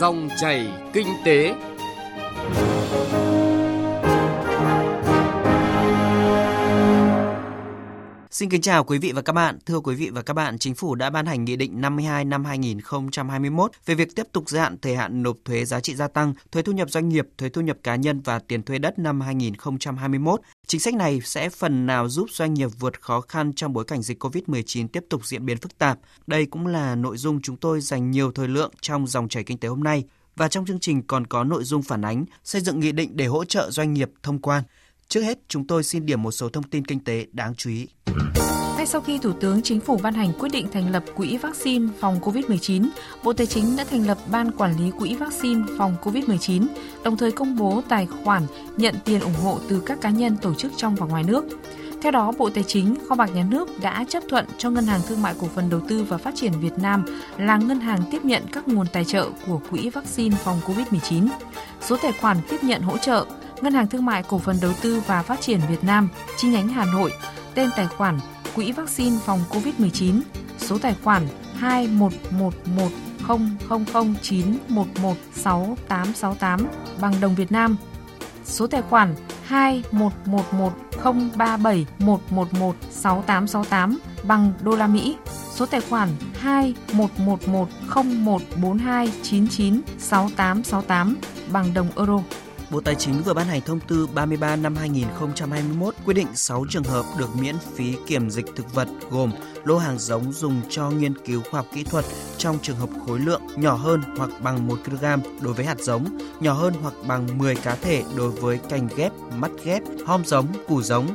Dòng chảy kinh tế. Xin kính chào quý vị và các bạn. Thưa quý vị và các bạn, Chính phủ đã ban hành Nghị định 52 năm 2021 về việc tiếp tục gia hạn thời hạn nộp thuế giá trị gia tăng, thuế thu nhập doanh nghiệp, thuế thu nhập cá nhân và tiền thuê đất năm 2021. Chính sách này sẽ phần nào giúp doanh nghiệp vượt khó khăn trong bối cảnh dịch COVID-19 tiếp tục diễn biến phức tạp. Đây cũng là nội dung chúng tôi dành nhiều thời lượng trong dòng chảy kinh tế hôm nay. Và trong chương trình còn có nội dung phản ánh xây dựng nghị định để hỗ trợ doanh nghiệp thông quan. Trước hết, chúng tôi xin điểm một số thông tin kinh tế đáng chú ý. Ngay sau khi Thủ tướng Chính phủ ban hành quyết định thành lập Quỹ vaccine phòng COVID-19, Bộ Tài chính đã thành lập Ban Quản lý Quỹ vaccine phòng COVID-19, đồng thời công bố tài khoản nhận tiền ủng hộ từ các cá nhân tổ chức trong và ngoài nước. Theo đó, Bộ Tài chính, Kho bạc Nhà nước đã chấp thuận cho Ngân hàng Thương mại Cổ phần Đầu tư và Phát triển Việt Nam là ngân hàng tiếp nhận các nguồn tài trợ của Quỹ vaccine phòng COVID-19. Số tài khoản tiếp nhận hỗ trợ Ngân hàng Thương mại Cổ phần Đầu tư và Phát triển Việt Nam, chi nhánh Hà Nội, tên tài khoản Quỹ vaccine phòng COVID-19, số tài khoản 21110009116868 bằng đồng Việt Nam, số tài khoản 21110371116868 bằng đô la Mỹ, số tài khoản 21110142996868 bằng đồng euro. Bộ Tài chính vừa ban hành thông tư 33 năm 2021 quy định 6 trường hợp được miễn phí kiểm dịch thực vật gồm lô hàng giống dùng cho nghiên cứu khoa học kỹ thuật trong trường hợp khối lượng nhỏ hơn hoặc bằng 1 kg đối với hạt giống, nhỏ hơn hoặc bằng 10 cá thể đối với cành ghép, mắt ghép, hom giống, củ giống.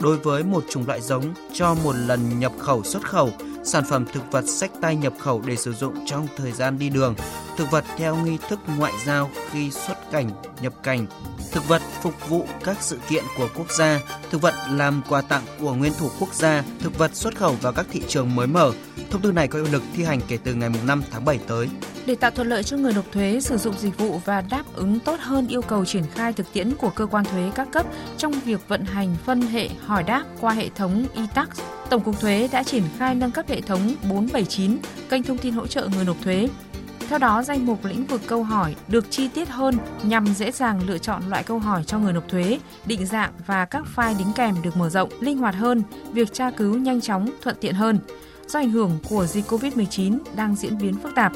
Đối với một chủng loại giống cho một lần nhập khẩu xuất khẩu, sản phẩm thực vật sách tay nhập khẩu để sử dụng trong thời gian đi đường, thực vật theo nghi thức ngoại giao khi xuất cảnh, nhập cảnh, thực vật phục vụ các sự kiện của quốc gia, thực vật làm quà tặng của nguyên thủ quốc gia, thực vật xuất khẩu vào các thị trường mới mở. Thông tư này có hiệu lực thi hành kể từ ngày 5 tháng 7 tới. Để tạo thuận lợi cho người nộp thuế sử dụng dịch vụ và đáp ứng tốt hơn yêu cầu triển khai thực tiễn của cơ quan thuế các cấp trong việc vận hành phân hệ hỏi đáp qua hệ thống e-tax, Tổng cục Thuế đã triển khai nâng cấp hệ thống 479 kênh thông tin hỗ trợ người nộp thuế theo đó, danh mục lĩnh vực câu hỏi được chi tiết hơn nhằm dễ dàng lựa chọn loại câu hỏi cho người nộp thuế, định dạng và các file đính kèm được mở rộng, linh hoạt hơn, việc tra cứu nhanh chóng, thuận tiện hơn. Do ảnh hưởng của dịch COVID-19 đang diễn biến phức tạp,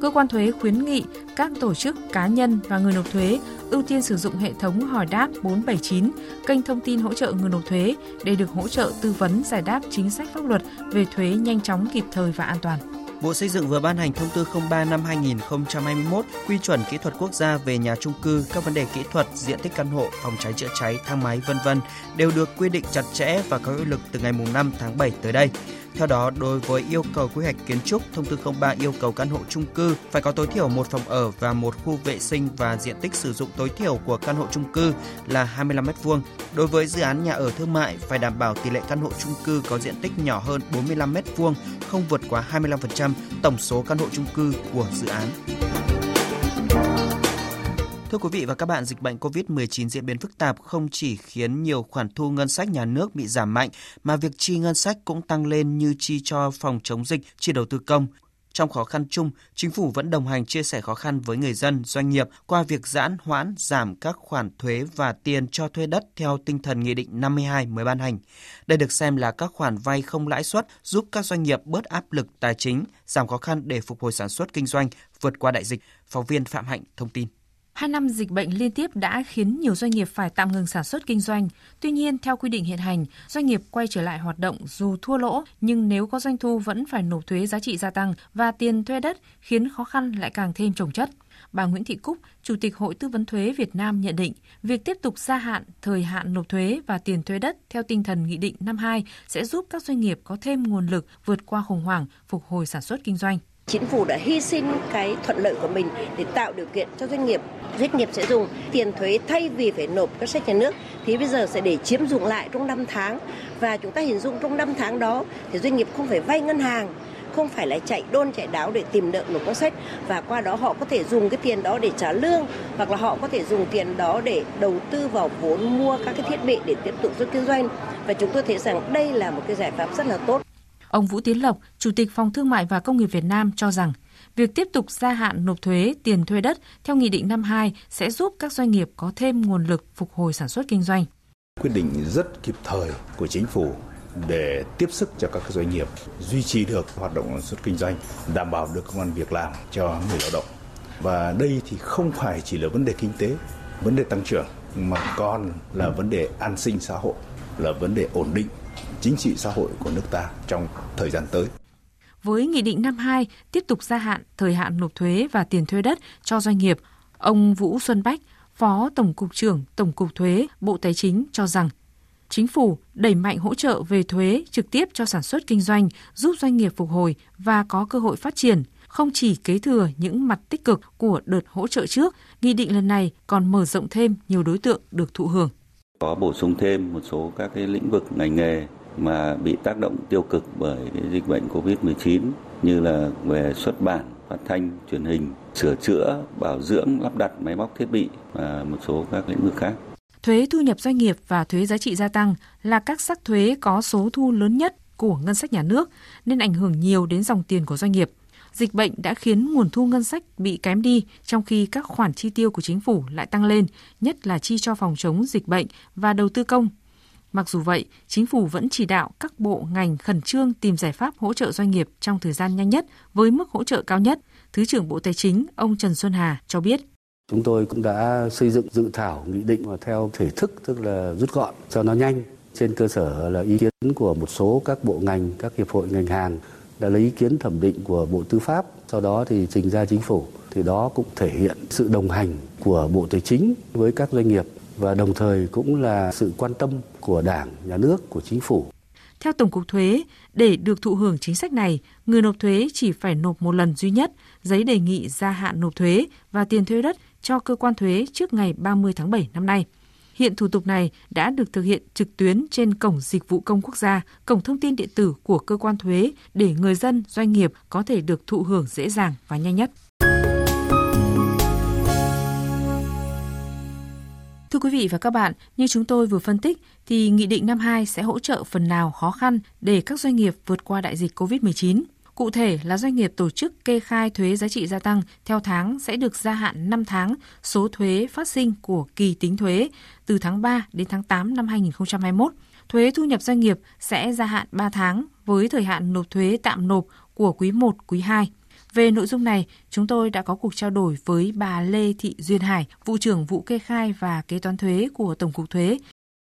cơ quan thuế khuyến nghị các tổ chức, cá nhân và người nộp thuế ưu tiên sử dụng hệ thống hỏi đáp 479, kênh thông tin hỗ trợ người nộp thuế để được hỗ trợ tư vấn giải đáp chính sách pháp luật về thuế nhanh chóng, kịp thời và an toàn. Bộ Xây dựng vừa ban hành thông tư 03 năm 2021 quy chuẩn kỹ thuật quốc gia về nhà trung cư, các vấn đề kỹ thuật, diện tích căn hộ, phòng cháy chữa cháy, thang máy vân vân đều được quy định chặt chẽ và có hiệu lực từ ngày 5 tháng 7 tới đây. Theo đó, đối với yêu cầu quy hoạch kiến trúc, thông tư 03 yêu cầu căn hộ chung cư phải có tối thiểu một phòng ở và một khu vệ sinh và diện tích sử dụng tối thiểu của căn hộ chung cư là 25 m2. Đối với dự án nhà ở thương mại phải đảm bảo tỷ lệ căn hộ chung cư có diện tích nhỏ hơn 45 m2, không vượt quá 25% tổng số căn hộ chung cư của dự án. Thưa quý vị và các bạn, dịch bệnh COVID-19 diễn biến phức tạp không chỉ khiến nhiều khoản thu ngân sách nhà nước bị giảm mạnh, mà việc chi ngân sách cũng tăng lên như chi cho phòng chống dịch, chi đầu tư công. Trong khó khăn chung, chính phủ vẫn đồng hành chia sẻ khó khăn với người dân, doanh nghiệp qua việc giãn hoãn giảm các khoản thuế và tiền cho thuê đất theo tinh thần Nghị định 52 mới ban hành. Đây được xem là các khoản vay không lãi suất giúp các doanh nghiệp bớt áp lực tài chính, giảm khó khăn để phục hồi sản xuất kinh doanh, vượt qua đại dịch. Phóng viên Phạm Hạnh thông tin. Hai năm dịch bệnh liên tiếp đã khiến nhiều doanh nghiệp phải tạm ngừng sản xuất kinh doanh. Tuy nhiên, theo quy định hiện hành, doanh nghiệp quay trở lại hoạt động dù thua lỗ, nhưng nếu có doanh thu vẫn phải nộp thuế giá trị gia tăng và tiền thuê đất khiến khó khăn lại càng thêm trồng chất. Bà Nguyễn Thị Cúc, Chủ tịch Hội Tư vấn Thuế Việt Nam nhận định, việc tiếp tục gia hạn thời hạn nộp thuế và tiền thuê đất theo tinh thần Nghị định 52 sẽ giúp các doanh nghiệp có thêm nguồn lực vượt qua khủng hoảng, phục hồi sản xuất kinh doanh. Chính phủ đã hy sinh cái thuận lợi của mình để tạo điều kiện cho doanh nghiệp. Doanh nghiệp sẽ dùng tiền thuế thay vì phải nộp các sách nhà nước thì bây giờ sẽ để chiếm dụng lại trong 5 tháng. Và chúng ta hình dung trong 5 tháng đó thì doanh nghiệp không phải vay ngân hàng không phải là chạy đôn chạy đáo để tìm nợ nộp ngân sách. Và qua đó họ có thể dùng cái tiền đó để trả lương hoặc là họ có thể dùng tiền đó để đầu tư vào vốn mua các cái thiết bị để tiếp tục xuất kinh doanh. Và chúng tôi thấy rằng đây là một cái giải pháp rất là tốt. Ông Vũ Tiến Lộc, Chủ tịch Phòng Thương mại và Công nghiệp Việt Nam cho rằng Việc tiếp tục gia hạn nộp thuế tiền thuê đất theo Nghị định 52 sẽ giúp các doanh nghiệp có thêm nguồn lực phục hồi sản xuất kinh doanh. Quyết định rất kịp thời của chính phủ để tiếp sức cho các doanh nghiệp duy trì được hoạt động sản xuất kinh doanh, đảm bảo được công an việc làm cho người lao động. Và đây thì không phải chỉ là vấn đề kinh tế, vấn đề tăng trưởng mà còn là vấn đề an sinh xã hội, là vấn đề ổn định chính trị xã hội của nước ta trong thời gian tới. Với Nghị định 52 tiếp tục gia hạn thời hạn nộp thuế và tiền thuê đất cho doanh nghiệp, ông Vũ Xuân Bách, Phó Tổng cục trưởng Tổng cục Thuế, Bộ Tài chính cho rằng Chính phủ đẩy mạnh hỗ trợ về thuế trực tiếp cho sản xuất kinh doanh, giúp doanh nghiệp phục hồi và có cơ hội phát triển, không chỉ kế thừa những mặt tích cực của đợt hỗ trợ trước, nghị định lần này còn mở rộng thêm nhiều đối tượng được thụ hưởng. Có bổ sung thêm một số các cái lĩnh vực ngành nghề mà bị tác động tiêu cực bởi cái dịch bệnh Covid-19 như là về xuất bản, phát thanh, truyền hình, sửa chữa, bảo dưỡng, lắp đặt máy móc thiết bị và một số các lĩnh vực khác. Thuế thu nhập doanh nghiệp và thuế giá trị gia tăng là các sắc thuế có số thu lớn nhất của ngân sách nhà nước nên ảnh hưởng nhiều đến dòng tiền của doanh nghiệp. Dịch bệnh đã khiến nguồn thu ngân sách bị kém đi trong khi các khoản chi tiêu của chính phủ lại tăng lên, nhất là chi cho phòng chống dịch bệnh và đầu tư công. Mặc dù vậy, chính phủ vẫn chỉ đạo các bộ ngành khẩn trương tìm giải pháp hỗ trợ doanh nghiệp trong thời gian nhanh nhất với mức hỗ trợ cao nhất. Thứ trưởng Bộ Tài chính ông Trần Xuân Hà cho biết. Chúng tôi cũng đã xây dựng dự thảo nghị định mà theo thể thức tức là rút gọn cho nó nhanh trên cơ sở là ý kiến của một số các bộ ngành, các hiệp hội ngành hàng đã lấy ý kiến thẩm định của Bộ Tư pháp, sau đó thì trình ra chính phủ. Thì đó cũng thể hiện sự đồng hành của Bộ Tài chính với các doanh nghiệp và đồng thời cũng là sự quan tâm của Đảng, Nhà nước, của Chính phủ. Theo Tổng cục Thuế, để được thụ hưởng chính sách này, người nộp thuế chỉ phải nộp một lần duy nhất giấy đề nghị gia hạn nộp thuế và tiền thuê đất cho cơ quan thuế trước ngày 30 tháng 7 năm nay. Hiện thủ tục này đã được thực hiện trực tuyến trên Cổng Dịch vụ Công Quốc gia, Cổng Thông tin Điện tử của cơ quan thuế để người dân, doanh nghiệp có thể được thụ hưởng dễ dàng và nhanh nhất. Thưa quý vị và các bạn, như chúng tôi vừa phân tích, thì Nghị định 52 sẽ hỗ trợ phần nào khó khăn để các doanh nghiệp vượt qua đại dịch COVID-19. Cụ thể là doanh nghiệp tổ chức kê khai thuế giá trị gia tăng theo tháng sẽ được gia hạn 5 tháng số thuế phát sinh của kỳ tính thuế từ tháng 3 đến tháng 8 năm 2021. Thuế thu nhập doanh nghiệp sẽ gia hạn 3 tháng với thời hạn nộp thuế tạm nộp của quý 1, quý 2. Về nội dung này, chúng tôi đã có cuộc trao đổi với bà Lê Thị Duyên Hải, vụ trưởng vụ kê khai và kế toán thuế của Tổng cục Thuế.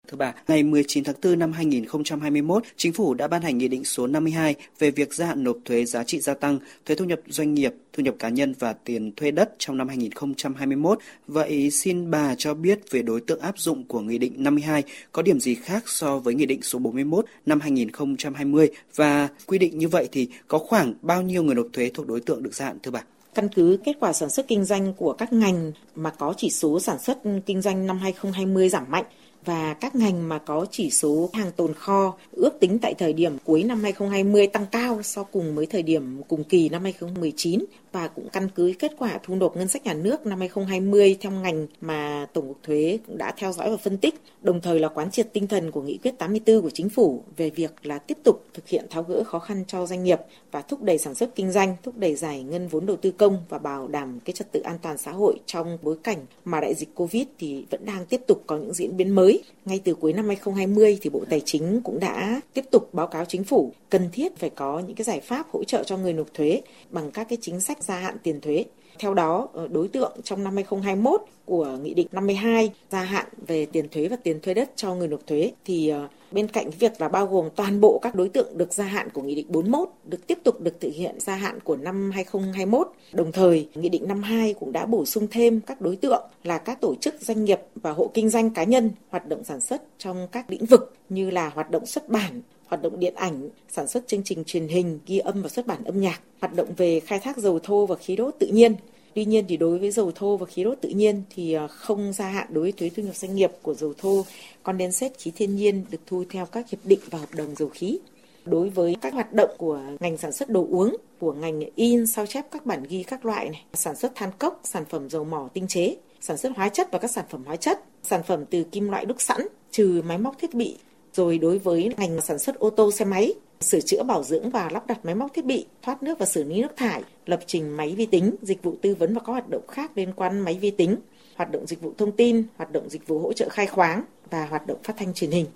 Thưa bà, ngày 19 tháng 4 năm 2021, Chính phủ đã ban hành Nghị định số 52 về việc gia hạn nộp thuế giá trị gia tăng, thuế thu nhập doanh nghiệp, thu nhập cá nhân và tiền thuê đất trong năm 2021. Vậy xin bà cho biết về đối tượng áp dụng của Nghị định 52 có điểm gì khác so với Nghị định số 41 năm 2020 và quy định như vậy thì có khoảng bao nhiêu người nộp thuế thuộc đối tượng được gia hạn thưa bà? căn cứ kết quả sản xuất kinh doanh của các ngành mà có chỉ số sản xuất kinh doanh năm 2020 giảm mạnh và các ngành mà có chỉ số hàng tồn kho ước tính tại thời điểm cuối năm 2020 tăng cao so cùng với thời điểm cùng kỳ năm 2019 và cũng căn cứ kết quả thu nộp ngân sách nhà nước năm 2020 theo ngành mà Tổng cục Thuế cũng đã theo dõi và phân tích, đồng thời là quán triệt tinh thần của nghị quyết 84 của chính phủ về việc là tiếp tục thực hiện tháo gỡ khó khăn cho doanh nghiệp và thúc đẩy sản xuất kinh doanh, thúc đẩy giải ngân vốn đầu tư công và bảo đảm cái trật tự an toàn xã hội trong bối cảnh mà đại dịch Covid thì vẫn đang tiếp tục có những diễn biến mới. Ngay từ cuối năm 2020 thì Bộ Tài chính cũng đã tiếp tục báo cáo chính phủ cần thiết phải có những cái giải pháp hỗ trợ cho người nộp thuế bằng các cái chính sách gia hạn tiền thuế. Theo đó, ờ, đối tượng trong năm 2021 của Nghị định 52 gia hạn về tiền thuế và tiền thuê đất cho người nộp thuế thì ờ, bên cạnh việc là bao gồm toàn bộ các đối tượng được gia hạn của Nghị định 41 được tiếp tục được thực hiện gia hạn của năm 2021. Đồng thời, Nghị định 52 cũng đã bổ sung thêm các đối tượng là các tổ chức doanh nghiệp và hộ kinh doanh cá nhân hoạt động sản xuất trong các lĩnh vực như là hoạt động xuất bản, hoạt động điện ảnh, sản xuất chương trình truyền hình, ghi âm và xuất bản âm nhạc, hoạt động về khai thác dầu thô và khí đốt tự nhiên. Tuy nhiên thì đối với dầu thô và khí đốt tự nhiên thì à, không gia hạn đối với thuế thu nhập doanh nghiệp của dầu thô, condensate khí thiên nhiên được thu theo các hiệp định và hợp đồng dầu khí. Đối với các hoạt động của ngành sản xuất đồ uống, của ngành in sao chép các bản ghi các loại này, sản xuất than cốc, sản phẩm dầu mỏ tinh chế, sản xuất hóa chất và các sản phẩm hóa chất, sản phẩm từ kim loại đúc sẵn, trừ máy móc thiết bị rồi đối với ngành sản xuất ô tô xe máy, sửa chữa bảo dưỡng và lắp đặt máy móc thiết bị, thoát nước và xử lý nước thải, lập trình máy vi tính, dịch vụ tư vấn và các hoạt động khác liên quan máy vi tính, hoạt động dịch vụ thông tin, hoạt động dịch vụ hỗ trợ khai khoáng và hoạt động phát thanh truyền hình.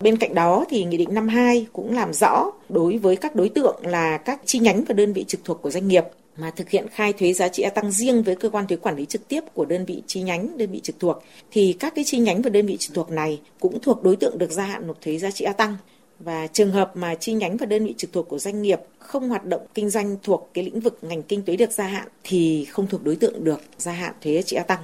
Bên cạnh đó thì Nghị định 52 cũng làm rõ đối với các đối tượng là các chi nhánh và đơn vị trực thuộc của doanh nghiệp mà thực hiện khai thuế giá trị gia tăng riêng với cơ quan thuế quản lý trực tiếp của đơn vị chi nhánh, đơn vị trực thuộc thì các cái chi nhánh và đơn vị trực thuộc này cũng thuộc đối tượng được gia hạn nộp thuế giá trị gia tăng. Và trường hợp mà chi nhánh và đơn vị trực thuộc của doanh nghiệp không hoạt động kinh doanh thuộc cái lĩnh vực ngành kinh tế được gia hạn thì không thuộc đối tượng được gia hạn thuế giá trị gia tăng.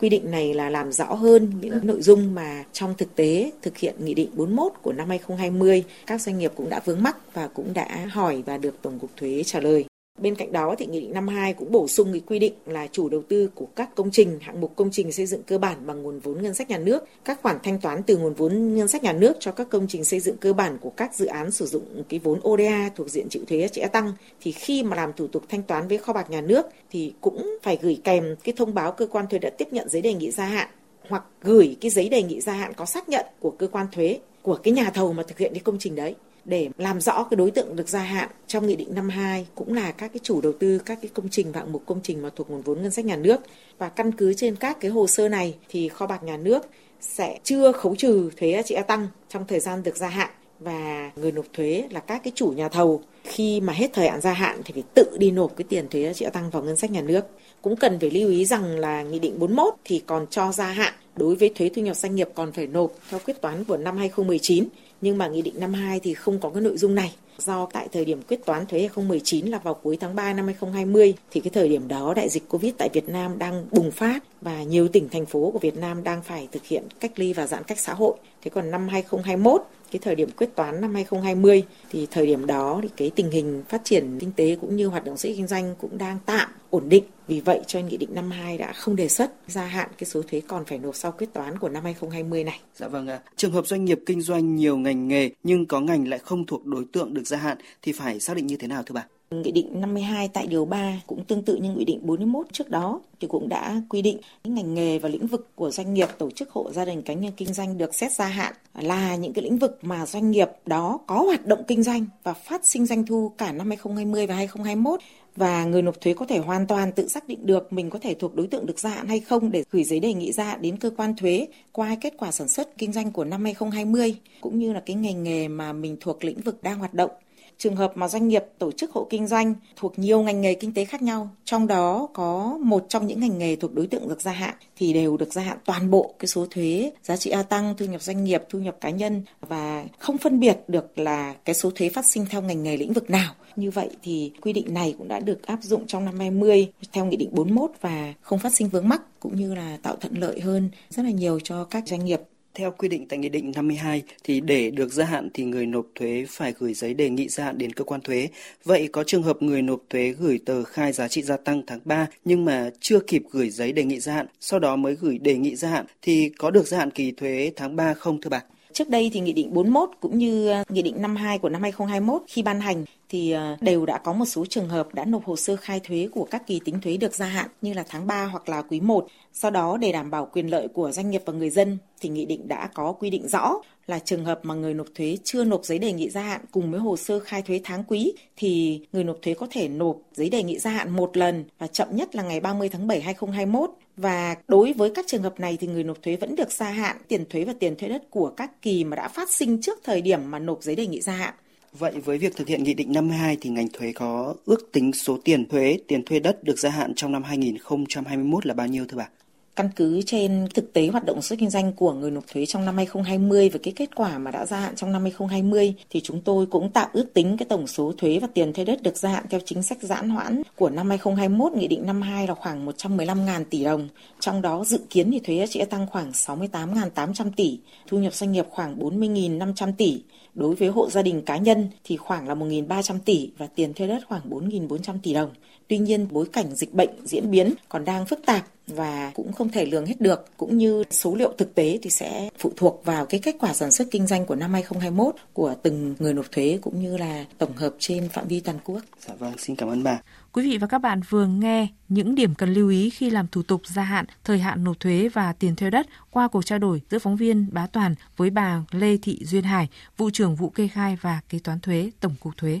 Quy định này là làm rõ hơn những nội dung mà trong thực tế thực hiện Nghị định 41 của năm 2020 các doanh nghiệp cũng đã vướng mắc và cũng đã hỏi và được Tổng cục Thuế trả lời. Bên cạnh đó thì Nghị định 52 cũng bổ sung cái quy định là chủ đầu tư của các công trình, hạng mục công trình xây dựng cơ bản bằng nguồn vốn ngân sách nhà nước, các khoản thanh toán từ nguồn vốn ngân sách nhà nước cho các công trình xây dựng cơ bản của các dự án sử dụng cái vốn ODA thuộc diện chịu thuế sẽ tăng. Thì khi mà làm thủ tục thanh toán với kho bạc nhà nước thì cũng phải gửi kèm cái thông báo cơ quan thuế đã tiếp nhận giấy đề nghị gia hạn hoặc gửi cái giấy đề nghị gia hạn có xác nhận của cơ quan thuế của cái nhà thầu mà thực hiện cái công trình đấy để làm rõ cái đối tượng được gia hạn trong nghị định 52 cũng là các cái chủ đầu tư, các cái công trình và hạng mục công trình mà thuộc nguồn vốn ngân sách nhà nước. Và căn cứ trên các cái hồ sơ này thì kho bạc nhà nước sẽ chưa khấu trừ thuế giá trị gia tăng trong thời gian được gia hạn. Và người nộp thuế là các cái chủ nhà thầu. Khi mà hết thời hạn gia hạn thì phải tự đi nộp cái tiền thuế giá trị gia tăng vào ngân sách nhà nước. Cũng cần phải lưu ý rằng là Nghị định 41 thì còn cho gia hạn đối với thuế thu nhập doanh nghiệp còn phải nộp theo quyết toán của năm 2019 nhưng mà Nghị định 52 thì không có cái nội dung này. Do tại thời điểm quyết toán thuế 2019 là vào cuối tháng 3 năm 2020 thì cái thời điểm đó đại dịch Covid tại Việt Nam đang bùng phát và nhiều tỉnh, thành phố của Việt Nam đang phải thực hiện cách ly và giãn cách xã hội. Thế còn năm 2021 cái thời điểm quyết toán năm 2020 thì thời điểm đó thì cái tình hình phát triển kinh tế cũng như hoạt động sản kinh doanh cũng đang tạm ổn định. Vì vậy cho Nghị định 52 đã không đề xuất gia hạn cái số thuế còn phải nộp sau quyết toán của năm 2020 này. Dạ vâng ạ. Trường hợp doanh nghiệp kinh doanh nhiều ngành nghề nhưng có ngành lại không thuộc đối tượng được gia hạn thì phải xác định như thế nào thưa bà? Nghị định 52 tại điều 3 cũng tương tự như Nghị định 41 trước đó thì cũng đã quy định những ngành nghề và lĩnh vực của doanh nghiệp, tổ chức hộ gia đình cá nhân kinh doanh được xét gia hạn là những cái lĩnh vực mà doanh nghiệp đó có hoạt động kinh doanh và phát sinh doanh thu cả năm 2020 và 2021 và người nộp thuế có thể hoàn toàn tự xác định được mình có thể thuộc đối tượng được gia hạn hay không để gửi giấy đề nghị gia hạn đến cơ quan thuế qua kết quả sản xuất kinh doanh của năm 2020 cũng như là cái ngành nghề mà mình thuộc lĩnh vực đang hoạt động trường hợp mà doanh nghiệp tổ chức hộ kinh doanh thuộc nhiều ngành nghề kinh tế khác nhau, trong đó có một trong những ngành nghề thuộc đối tượng được gia hạn thì đều được gia hạn toàn bộ cái số thuế giá trị gia tăng, thu nhập doanh nghiệp, thu nhập cá nhân và không phân biệt được là cái số thuế phát sinh theo ngành nghề lĩnh vực nào. Như vậy thì quy định này cũng đã được áp dụng trong năm 20 theo Nghị định 41 và không phát sinh vướng mắc cũng như là tạo thuận lợi hơn rất là nhiều cho các doanh nghiệp theo quy định tại Nghị định 52 thì để được gia hạn thì người nộp thuế phải gửi giấy đề nghị gia hạn đến cơ quan thuế. Vậy có trường hợp người nộp thuế gửi tờ khai giá trị gia tăng tháng 3 nhưng mà chưa kịp gửi giấy đề nghị gia hạn, sau đó mới gửi đề nghị gia hạn thì có được gia hạn kỳ thuế tháng 3 không thưa bà? Trước đây thì Nghị định 41 cũng như ờ, Nghị định 52 của năm 2021 khi ban hành thì ờ, đều đã có một số trường hợp đã nộp hồ sơ khai thuế của các kỳ tính thuế được gia hạn như là tháng 3 hoặc là quý 1. Sau đó, để đảm bảo quyền lợi của doanh nghiệp và người dân thì nghị định đã có quy định rõ là trường hợp mà người nộp thuế chưa nộp giấy đề nghị gia hạn cùng với hồ sơ khai thuế tháng quý thì người nộp thuế có thể nộp giấy đề nghị gia hạn một lần và chậm nhất là ngày 30 tháng 7 2021 và đối với các trường hợp này thì người nộp thuế vẫn được gia hạn tiền thuế và tiền thuế đất của các kỳ mà đã phát sinh trước thời điểm mà nộp giấy đề nghị gia hạn. Vậy với việc thực hiện Nghị định 52 thì ngành thuế có ước tính số tiền thuế, tiền thuê đất được gia hạn trong năm 2021 là bao nhiêu thưa bà? Căn cứ trên thực tế hoạt động xuất kinh doanh của người nộp thuế trong năm 2020 và cái kết quả mà đã gia hạn trong năm 2020 thì chúng tôi cũng tạm ước tính cái tổng số thuế và tiền thuê đất được gia hạn theo chính sách giãn hoãn của năm 2021 Nghị định 52 là khoảng 115.000 tỷ đồng. Trong đó dự kiến thì thuế sẽ tăng khoảng 68.800 tỷ, thu nhập doanh nghiệp khoảng 40.500 tỷ. Đối với hộ gia đình cá nhân thì khoảng là 1.300 tỷ và tiền thuê đất khoảng 4.400 tỷ đồng. Tuy nhiên, bối cảnh dịch bệnh diễn biến còn đang phức tạp và cũng không thể lường hết được cũng như số liệu thực tế thì sẽ phụ thuộc vào cái kết quả sản xuất kinh doanh của năm 2021 của từng người nộp thuế cũng như là tổng hợp trên phạm vi toàn quốc. Dạ vâng, xin cảm ơn bà. Quý vị và các bạn vừa nghe những điểm cần lưu ý khi làm thủ tục gia hạn, thời hạn nộp thuế và tiền thuê đất qua cuộc trao đổi giữa phóng viên Bá Toàn với bà Lê Thị Duyên Hải, vụ trưởng vụ kê khai và kế toán thuế Tổng cục Thuế.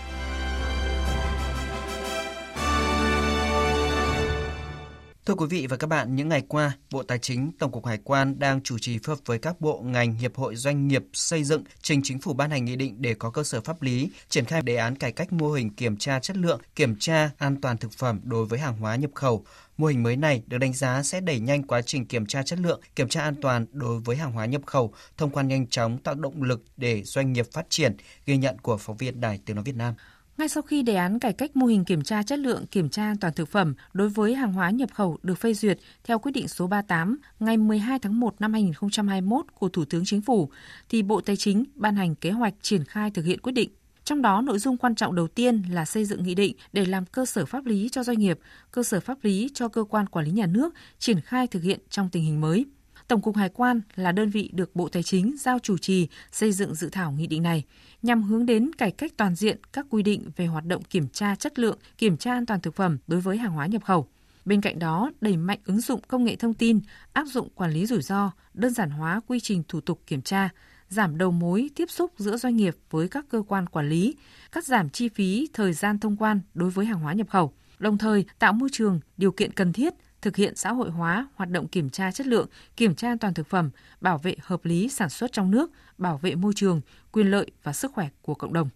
Quý vị và các bạn, những ngày qua, Bộ Tài chính, Tổng cục Hải quan đang chủ trì phối hợp với các bộ ngành, hiệp hội doanh nghiệp xây dựng trình chính phủ ban hành nghị định để có cơ sở pháp lý triển khai đề án cải cách mô hình kiểm tra chất lượng, kiểm tra an toàn thực phẩm đối với hàng hóa nhập khẩu. Mô hình mới này được đánh giá sẽ đẩy nhanh quá trình kiểm tra chất lượng, kiểm tra an toàn đối với hàng hóa nhập khẩu, thông quan nhanh chóng tạo động lực để doanh nghiệp phát triển, ghi nhận của phóng viên Đài Tiếng nói Việt Nam. Ngay sau khi đề án cải cách mô hình kiểm tra chất lượng, kiểm tra an toàn thực phẩm đối với hàng hóa nhập khẩu được phê duyệt theo quyết định số 38 ngày 12 tháng 1 năm 2021 của Thủ tướng Chính phủ, thì Bộ Tài chính ban hành kế hoạch triển khai thực hiện quyết định. Trong đó, nội dung quan trọng đầu tiên là xây dựng nghị định để làm cơ sở pháp lý cho doanh nghiệp, cơ sở pháp lý cho cơ quan quản lý nhà nước triển khai thực hiện trong tình hình mới. Tổng cục Hải quan là đơn vị được Bộ Tài chính giao chủ trì xây dựng dự thảo nghị định này nhằm hướng đến cải cách toàn diện các quy định về hoạt động kiểm tra chất lượng, kiểm tra an toàn thực phẩm đối với hàng hóa nhập khẩu. Bên cạnh đó, đẩy mạnh ứng dụng công nghệ thông tin, áp dụng quản lý rủi ro, đơn giản hóa quy trình thủ tục kiểm tra, giảm đầu mối tiếp xúc giữa doanh nghiệp với các cơ quan quản lý, cắt giảm chi phí thời gian thông quan đối với hàng hóa nhập khẩu, đồng thời tạo môi trường, điều kiện cần thiết thực hiện xã hội hóa hoạt động kiểm tra chất lượng, kiểm tra an toàn thực phẩm, bảo vệ hợp lý sản xuất trong nước, bảo vệ môi trường, quyền lợi và sức khỏe của cộng đồng.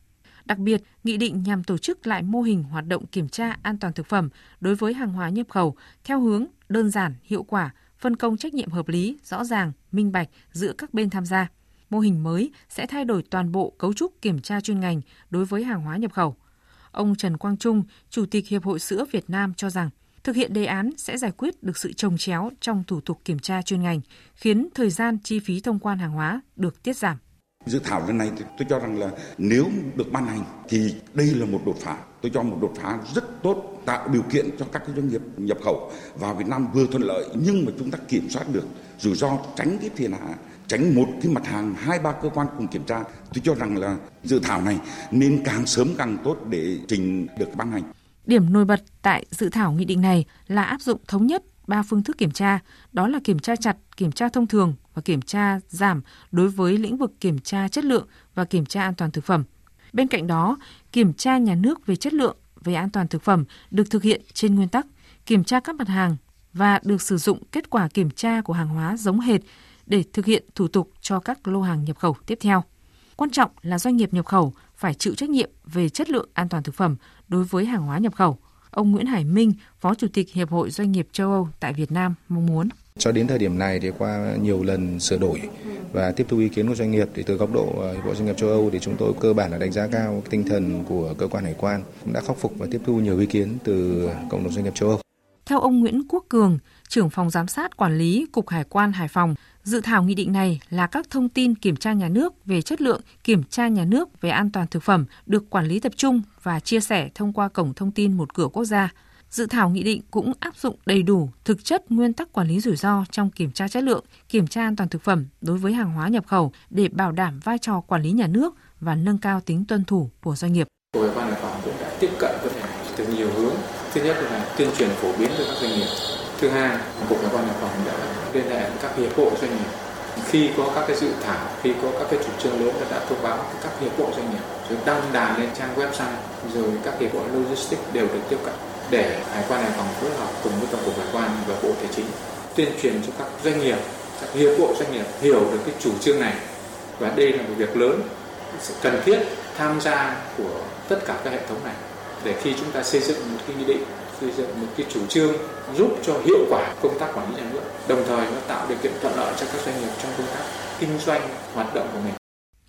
Đặc biệt, nghị định nhằm tổ chức lại mô hình hoạt động kiểm tra an toàn thực phẩm đối với hàng hóa nhập khẩu theo hướng đơn giản, hiệu quả, phân công trách nhiệm hợp lý, rõ ràng, minh bạch giữa các bên tham gia. Mô hình mới sẽ thay đổi toàn bộ cấu trúc kiểm tra chuyên ngành đối với hàng hóa nhập khẩu. Ông Trần Quang Trung, Chủ tịch Hiệp hội Sữa Việt Nam cho rằng, Thực hiện đề án sẽ giải quyết được sự trồng chéo trong thủ tục kiểm tra chuyên ngành, khiến thời gian chi phí thông quan hàng hóa được tiết giảm. Dự thảo lần này tôi cho rằng là nếu được ban hành thì đây là một đột phá. Tôi cho một đột phá rất tốt tạo điều kiện cho các doanh nghiệp nhập khẩu vào Việt Nam vừa thuận lợi nhưng mà chúng ta kiểm soát được rủi ro tránh cái phiền hà tránh một cái mặt hàng hai ba cơ quan cùng kiểm tra tôi cho rằng là dự thảo này nên càng sớm càng tốt để trình được ban hành Điểm nổi bật tại dự thảo nghị định này là áp dụng thống nhất ba phương thức kiểm tra, đó là kiểm tra chặt, kiểm tra thông thường và kiểm tra giảm đối với lĩnh vực kiểm tra chất lượng và kiểm tra an toàn thực phẩm. Bên cạnh đó, kiểm tra nhà nước về chất lượng, về an toàn thực phẩm được thực hiện trên nguyên tắc kiểm tra các mặt hàng và được sử dụng kết quả kiểm tra của hàng hóa giống hệt để thực hiện thủ tục cho các lô hàng nhập khẩu tiếp theo. Quan trọng là doanh nghiệp nhập khẩu phải chịu trách nhiệm về chất lượng an toàn thực phẩm đối với hàng hóa nhập khẩu. Ông Nguyễn Hải Minh, Phó Chủ tịch Hiệp hội Doanh nghiệp châu Âu tại Việt Nam mong muốn. Cho đến thời điểm này thì qua nhiều lần sửa đổi và tiếp thu ý kiến của doanh nghiệp thì từ góc độ ờ, Hiệp hội Doanh nghiệp châu Âu thì chúng tôi cơ bản là đánh giá cao tinh thần của cơ quan hải quan cũng đã khắc phục và tiếp thu nhiều ý kiến từ cộng đồng doanh nghiệp châu Âu. Theo ông Nguyễn Quốc Cường, trưởng phòng giám sát quản lý Cục Hải quan Hải Phòng, dự thảo nghị định này là các thông tin kiểm tra nhà nước về chất lượng, kiểm tra nhà nước về an toàn thực phẩm được quản lý tập trung và chia sẻ thông qua cổng thông tin một cửa quốc gia. Dự thảo nghị định cũng áp dụng đầy đủ thực chất nguyên tắc quản lý rủi ro trong kiểm tra chất lượng, kiểm tra an toàn thực phẩm đối với hàng hóa nhập khẩu để bảo đảm vai trò quản lý nhà nước và nâng cao tính tuân thủ của doanh nghiệp. Cục Hải quan Hải Phòng cũng đã tiếp cận với từ nhiều hướng thứ nhất là tuyên truyền phổ biến cho các doanh nghiệp. Thứ hai cục hải quan hải phòng đã liên hệ các hiệp hội doanh nghiệp. Khi có các cái dự thảo, khi có các cái chủ trương lớn đã thông báo các hiệp hội doanh nghiệp, rồi đăng đàn lên trang website, rồi các hiệp hội logistics đều được tiếp cận để hải quan hải phòng phối hợp cùng với tổng cục hải quan và bộ tài chính tuyên truyền cho các doanh nghiệp, các hiệp hội doanh nghiệp hiểu được cái chủ trương này. Và đây là một việc lớn, sự cần thiết tham gia của tất cả các hệ thống này để khi chúng ta xây dựng một cái nghị định xây dựng một cái chủ trương giúp cho hiệu quả công tác quản lý nhà nước đồng thời nó tạo điều kiện thuận lợi cho các doanh nghiệp trong công tác kinh doanh hoạt động của mình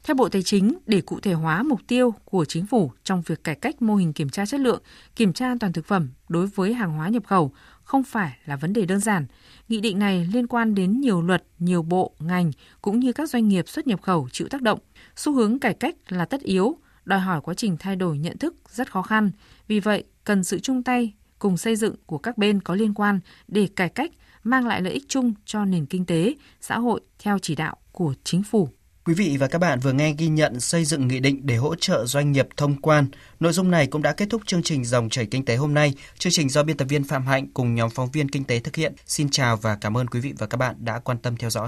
theo Bộ Tài chính, để cụ thể hóa mục tiêu của chính phủ trong việc cải cách mô hình kiểm tra chất lượng, kiểm tra an toàn thực phẩm đối với hàng hóa nhập khẩu, không phải là vấn đề đơn giản. Nghị định này liên quan đến nhiều luật, nhiều bộ, ngành cũng như các doanh nghiệp xuất nhập khẩu chịu tác động. Xu hướng cải cách là tất yếu, đòi hỏi quá trình thay đổi nhận thức rất khó khăn. Vì vậy, cần sự chung tay cùng xây dựng của các bên có liên quan để cải cách mang lại lợi ích chung cho nền kinh tế, xã hội theo chỉ đạo của chính phủ. Quý vị và các bạn vừa nghe ghi nhận xây dựng nghị định để hỗ trợ doanh nghiệp thông quan. Nội dung này cũng đã kết thúc chương trình Dòng chảy kinh tế hôm nay. Chương trình do biên tập viên Phạm Hạnh cùng nhóm phóng viên kinh tế thực hiện. Xin chào và cảm ơn quý vị và các bạn đã quan tâm theo dõi.